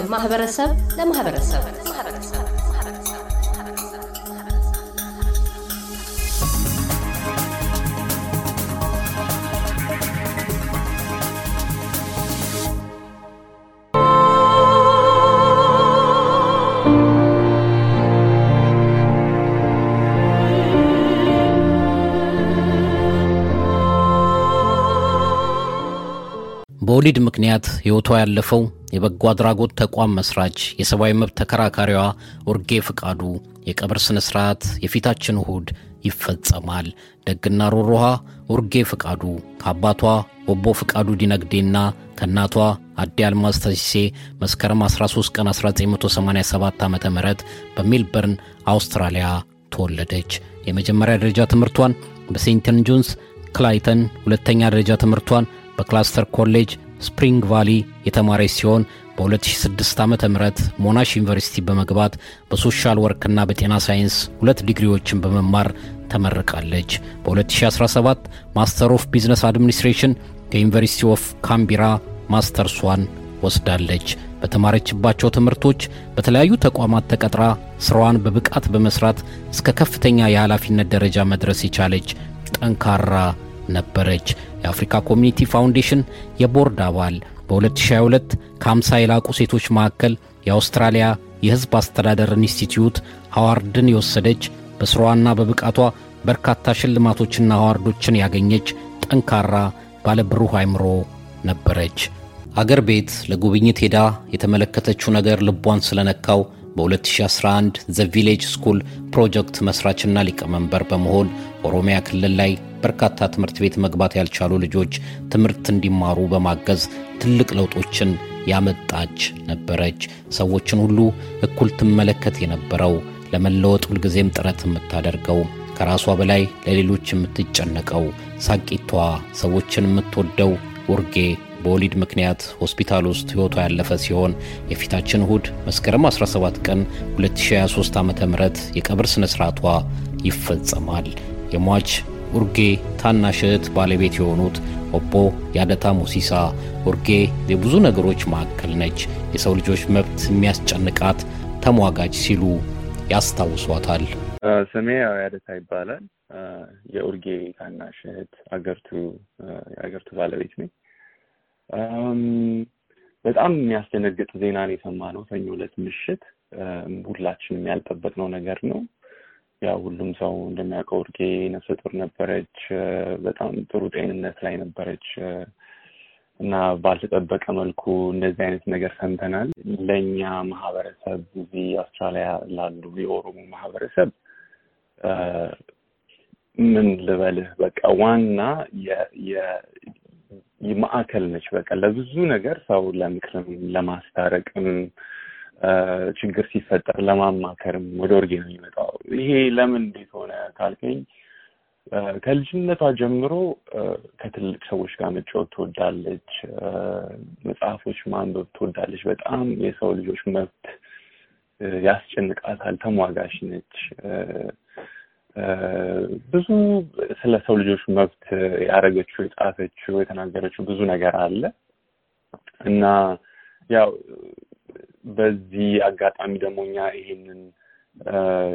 ከማህበረሰብ ለማህበረሰብ በወሊድ ምክንያት ሕይወቷ ያለፈው የበጎ አድራጎት ተቋም መስራች የሰብአዊ መብት ተከራካሪዋ ኡርጌ ፍቃዱ የቀብር ሥነ ሥርዓት የፊታችን እሁድ ይፈጸማል። ደግና ሩሩሃ ኡርጌ ፍቃዱ ከአባቷ ኦቦ ፍቃዱ ዲነግዴና ከእናቷ አዴ አልማዝ ተሲሴ መስከረም 13 ቀን 1987 ዓ ም በሜልበርን አውስትራሊያ ተወለደች። የመጀመሪያ ደረጃ ትምህርቷን በሴንት ጆንስ ክላይተን፣ ሁለተኛ ደረጃ ትምህርቷን በኪለስተር ኮሌጅ ስፕሪንግቬል የተማረች ሲሆን በ2006 ዓ ም ሞናሽ ዩኒቨርሲቲ በመግባት በ social work ና በጤና ሳይንስ ሁለት ዲግሪዎችን በመማር ተመርቃለች። በ2017 Master of Business Administration ከ University of Canberra master ሷን ወስዳለች። በተማረችባቸው ትምህርቶች በተለያዩ ተቋማት ተቀጥራ ስራዋን በብቃት በመስራት እስከ ከፍተኛ የኃላፊነት ደረጃ መድረስ የቻለች ጠንካራ ነበረች። የአፍሪካ Community Foundation የቦርድ አባል በ2022 ከ50 የላቁ ሴቶች መካከል የአውስትራሊያ የሕዝብ አስተዳደር ኢንስቲትዩት award ን የወሰደች በስራዋና በብቃቷ በርካታ ሽልማቶችና award ኦችን ያገኘች ጠንካራ ባለብሩህ አእምሮ ነበረች። አገር ቤት ለጉብኝት ሄዳ የተመለከተችው ነገር ልቧን ስለነካው በ2011 The Village School Project መስራችና ሊቀመንበር በመሆን ኦሮሚያ ክልል ላይ በርካታ ትምህርት ቤት መግባት ያልቻሉ ልጆች ትምህርት እንዲማሩ በማገዝ ትልቅ ለውጦችን ያመጣች ነበረች። ሰዎችን ሁሉ እኩል ትመለከት የነበረው ለመለወጥ ሁልጊዜም ጥረት የምታደርገው ከራሷ በላይ ለሌሎች የምትጨነቀው ሳቂቷ ሰዎችን የምትወደው ኡርጌ በወሊድ ምክንያት ሆስፒታል ውስጥ ሕይወቷ ያለፈ ሲሆን የፊታችን እሁድ መስከረም 17 ቀን 2023 ዓ ም የቀብር ሥነ ሥርዓቷ ይፈጸማል። የሟች ኡርጌ ታናሽ እህት ባለቤት የሆኑት ኦቦ ያደታ ሙሲሳ ኡርጌ የብዙ ነገሮች ማዕከል ነች፣ የሰው ልጆች መብት የሚያስጨንቃት ተሟጋጅ ሲሉ ያስታውሷታል። ስሜ ያደታ ይባላል። የኡርጌ ታናሽ እህት አገርቱ የአገርቱ ባለቤት ነኝ። በጣም የሚያስደነግጥ ዜና ነው የሰማነው ሰኞ ዕለት ምሽት። ሁላችንም ያልጠበቅነው ነገር ነው። ያው ሁሉም ሰው እንደሚያውቀው ኡርጌ ነፍሰ ጡር ነበረች። በጣም ጥሩ ጤንነት ላይ ነበረች እና ባልተጠበቀ መልኩ እንደዚህ አይነት ነገር ሰምተናል። ለእኛ ማህበረሰብ እዚህ አውስትራሊያ ላሉ የኦሮሞ ማህበረሰብ ምን ልበልህ በቃ ዋና ማዕከል ነች። በቃ ለብዙ ነገር ሰው ለምክርም ለማስታረቅም ችግር ሲፈጠር ለማማከርም ወደ ኦርጌ ነው የሚመጣው። ይሄ ለምን እንዴት ሆነ ካልከኝ ከልጅነቷ ጀምሮ ከትልቅ ሰዎች ጋር መጫወት ትወዳለች። መጽሐፎች ማንበብ ትወዳለች። በጣም የሰው ልጆች መብት ያስጨንቃታል። ተሟጋች ነች። ብዙ ስለ ሰው ልጆች መብት ያደረገችው፣ የጻፈችው፣ የተናገረችው ብዙ ነገር አለ እና ያው በዚህ አጋጣሚ ደግሞ እኛ ይሄንን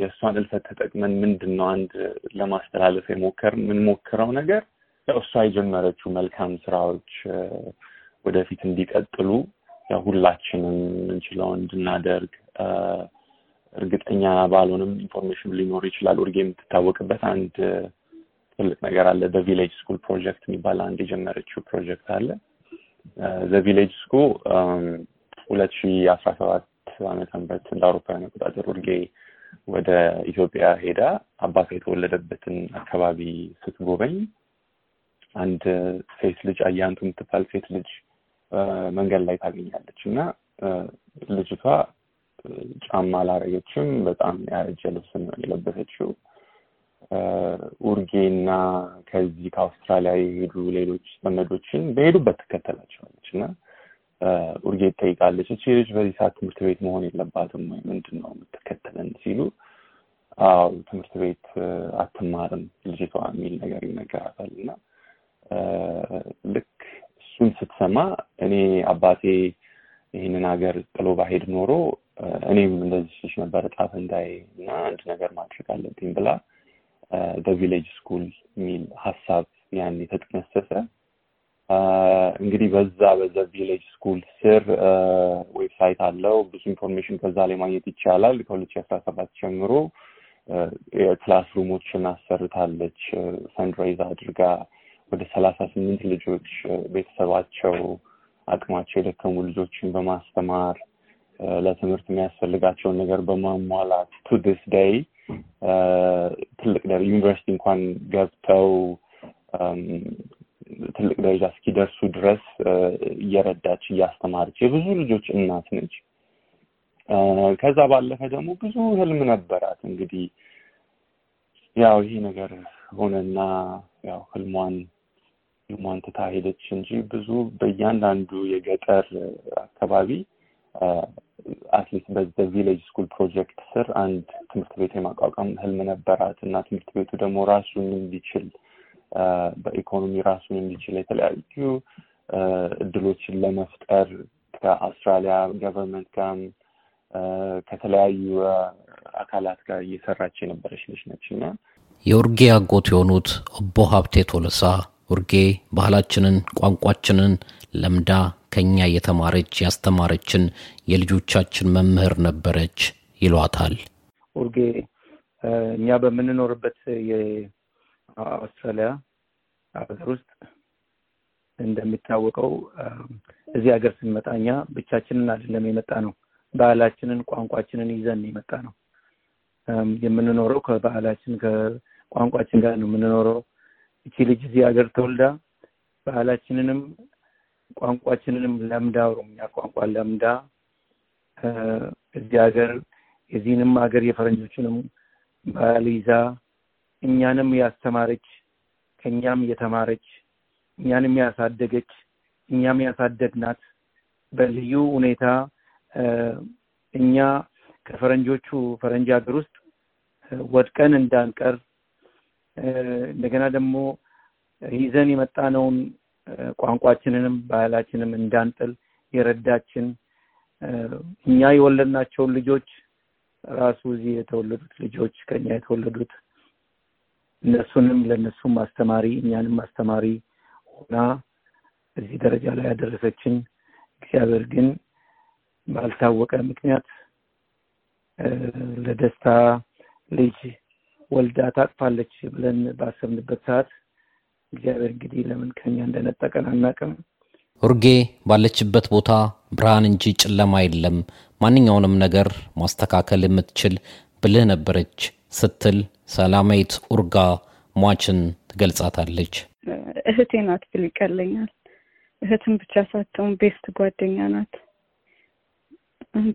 የእሷን እልፈት ተጠቅመን ምንድን ነው አንድ ለማስተላለፍ የሞከር የምንሞክረው ነገር ያው እሷ የጀመረችው መልካም ስራዎች ወደፊት እንዲቀጥሉ ያው ሁላችንም የምንችለውን እንድናደርግ እርግጠኛ ባልሆንም information ሊኖር ይችላል። ኡርጌ የምትታወቅበት አንድ ትልቅ ነገር አለ። በ Village School Project የሚባል አንድ የጀመረችው ፕሮጀክት አለ። The Village School ሁለት ሺ አስራ ሰባት ዓመተ ምህረት እንደ አውሮፓውያን አቆጣጠር ኡርጌ ወደ ኢትዮጵያ ሄዳ አባቷ የተወለደበትን አካባቢ ስትጎበኝ አንድ ሴት ልጅ አያንቱ የምትባል ሴት ልጅ መንገድ ላይ ታገኛለች እና ልጅቷ ጫማ አላረገችም። በጣም ያረጀ ልብስ ነው የለበሰችው። ኡርጌና ከዚህ ከአውስትራሊያ የሄዱ ሌሎች ዘመዶችን በሄዱበት ትከተላቸዋለች እና ኡርጌ ትጠይቃለች፣ እቺ ልጅ በዚህ ሰዓት ትምህርት ቤት መሆን የለባትም ወይ? ምንድን ነው የምትከተለን? ሲሉ፣ አዎ ትምህርት ቤት አትማርም ልጅቷ የሚል ነገር ይነገራታል። እና ልክ እሱን ስትሰማ እኔ አባቴ ይህንን ሀገር ጥሎ ባሄድ ኖሮ እኔም እንደዚህ ልጅ ነበር እጣ ፈንታዬ እና አንድ ነገር ማድረግ አለብኝ ብላ በቪሌጅ ስኩል የሚል ሀሳብ ያን የተጠነሰሰ እንግዲህ በዛ በዛ ቪሌጅ ስኩል ስር website አለው። ብዙ information ከዛ ላይ ማግኘት ይቻላል። ከሁለት ሺህ አስራ ሰባት ጀምሮ የ classroom ኦችን አሰርታለች። fundraise አድርጋ ወደ ሰላሳ ስምንት ልጆች ቤተሰባቸው አቅማቸው የደከሙ ልጆችን በማስተማር ለትምህርት የሚያስፈልጋቸውን ነገር በማሟላት to this day ትልቅ ዩኒቨርሲቲ እንኳን ገብተው ትልቅ ደረጃ እስኪደርሱ ድረስ እየረዳች እያስተማረች የብዙ ልጆች እናት ነች። ከዛ ባለፈ ደግሞ ብዙ ህልም ነበራት። እንግዲህ ያው ይሄ ነገር ሆነና ያው ህልሟን ህልሟን ትታ ሄደች እንጂ ብዙ በእያንዳንዱ የገጠር አካባቢ at least በ Village School Project ስር አንድ ትምህርት ቤት የማቋቋም ህልም ነበራት እና ትምህርት ቤቱ ደግሞ ራሱን እንዲችል በኢኮኖሚ ራሱን እንዲችል የተለያዩ እድሎችን ለመፍጠር ከአውስትራሊያ government ጋርም ከተለያዩ አካላት ጋር እየሰራች የነበረች ልጅ ነች እና የኡርጌ አጎት የሆኑት ኦቦ ሀብቴ ቶለሳ ኡርጌ ባህላችንን፣ ቋንቋችንን ለምዳ ከኛ እየተማረች ያስተማረችን የልጆቻችን መምህር ነበረች ይሏታል። ኡርጌ እኛ በምንኖርበት የአውስትራሊያ ሀገር ውስጥ እንደሚታወቀው እዚህ ሀገር ስንመጣ እኛ ብቻችንን አይደለም የመጣ ነው። ባህላችንን፣ ቋንቋችንን ይዘን የመጣ ነው። የምንኖረው ከባህላችን ከቋንቋችን ጋር ነው የምንኖረው። እቺ ልጅ እዚህ ሀገር ተወልዳ ባህላችንንም ቋንቋችንንም ለምዳ ኦሮምኛ ቋንቋ ለምዳ እዚህ ሀገር የዚህንም ሀገር የፈረንጆችንም ባህል ይዛ እኛንም ያስተማረች ከእኛም የተማረች እኛንም ያሳደገች እኛም ያሳደግናት በልዩ ሁኔታ እኛ ከፈረንጆቹ ፈረንጅ ሀገር ውስጥ ወድቀን እንዳንቀር እንደገና ደግሞ ይዘን የመጣነውን ቋንቋችንንም ባህላችንም እንዳንጥል የረዳችን እኛ የወለድናቸውን ልጆች ራሱ እዚህ የተወለዱት ልጆች ከኛ የተወለዱት እነሱንም ለእነሱም አስተማሪ እኛንም አስተማሪ ሆና እዚህ ደረጃ ላይ ያደረሰችን እግዚአብሔር ግን ባልታወቀ ምክንያት ለደስታ ልጅ ወልዳ ታቅፋለች ብለን ባሰብንበት ሰዓት እግዚአብሔር እንግዲህ ለምን ከኛ እንደነጠቀን አናቅም። ኡርጌ ባለችበት ቦታ ብርሃን እንጂ ጨለማ የለም፣ ማንኛውንም ነገር ማስተካከል የምትችል ብልህ ነበረች ስትል ሰላማዊት ኡርጋ ሟችን ትገልጻታለች። እህቴ ናት ብል ይቀለኛል። እህትም ብቻ ሳትሆን ቤስት ጓደኛ ናት።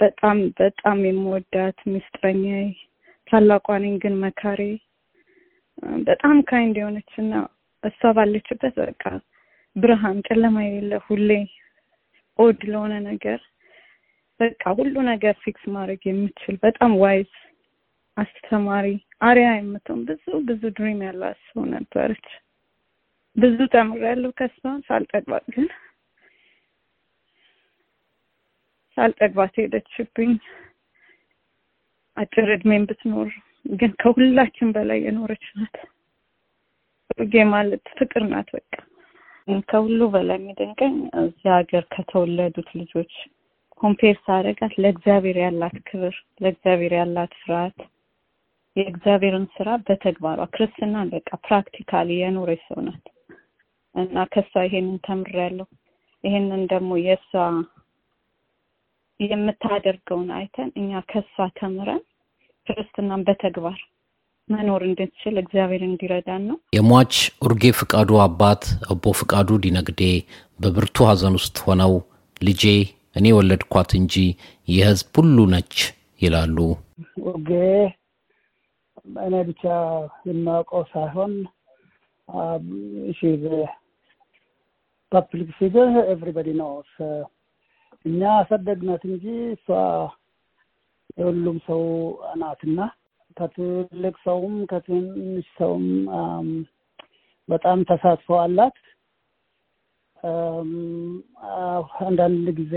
በጣም በጣም የምወዳት ሚስጥረኛዬ፣ ታላቋ ነኝ ግን መካሬ፣ በጣም kind የሆነች እና እሷ ባለችበት በቃ ብርሃን ጨለማ የሌለ ሁሌ odd ለሆነ ነገር በቃ ሁሉ ነገር fix ማድረግ የምችል በጣም wise አስተማሪ አርአያ የምትሆን ብዙ ብዙ dream ያላት ሰው ነበረች። ብዙ ተምሬያለሁ ከሷ ሳልጠግባት ግን ሳልጠግባት ሄደችብኝ። አጭር እድሜን ብትኖር ግን ከሁላችን በላይ የኖረች ናት። ኡርጌ ማለት ፍቅር ናት። በቃ ከሁሉ በላይ የሚደንቀኝ እዚህ ሀገር ከተወለዱት ልጆች compare ሳደርጋት ለእግዚአብሔር ያላት ክብር፣ ለእግዚአብሔር ያላት ፍርሃት፣ የእግዚአብሔርን ስራ በተግባሯ ክርስትናን በቃ practically የኖረች ሰው ናት እና ከሷ ይሄንን ተምሬያለሁ። ይሄንን ደግሞ የእሷ የምታደርገውን አይተን እኛ ከሷ ተምረን ክርስትናን በተግባር መኖር እንድንችል እግዚአብሔር እንዲረዳን ነው። የሟች ኡርጌ ፍቃዱ አባት አቦ ፍቃዱ ዲነግዴ በብርቱ ሐዘን ውስጥ ሆነው ልጄ እኔ ወለድኳት እንጂ የህዝብ ሁሉ ነች ይላሉ። ኡርጌ እኔ ብቻ የማውቀው ሳይሆን public figure everybody knows እኛ አሳደግናት እንጂ እሷ የሁሉም ሰው ናትና ከትልቅ ሰውም ከትንሽ ሰውም በጣም ተሳትፎ አላት። አንዳንድ ጊዜ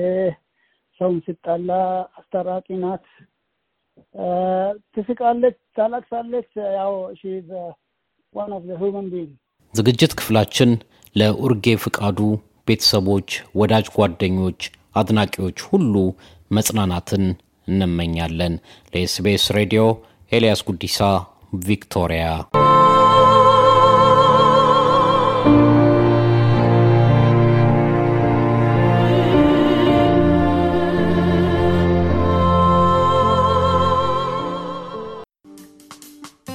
ሰውን ሲጣላ አስታራቂ ናት። ትስቃለች፣ ታለቅሳለች። ያው one of human being ዝግጅት ክፍላችን ለኡርጌ ፍቃዱ ቤተሰቦች፣ ወዳጅ ጓደኞች፣ አድናቂዎች ሁሉ መጽናናትን እንመኛለን። ለኤስቢኤስ ሬዲዮ ኤልያስ ጉዲሳ ቪክቶሪያ።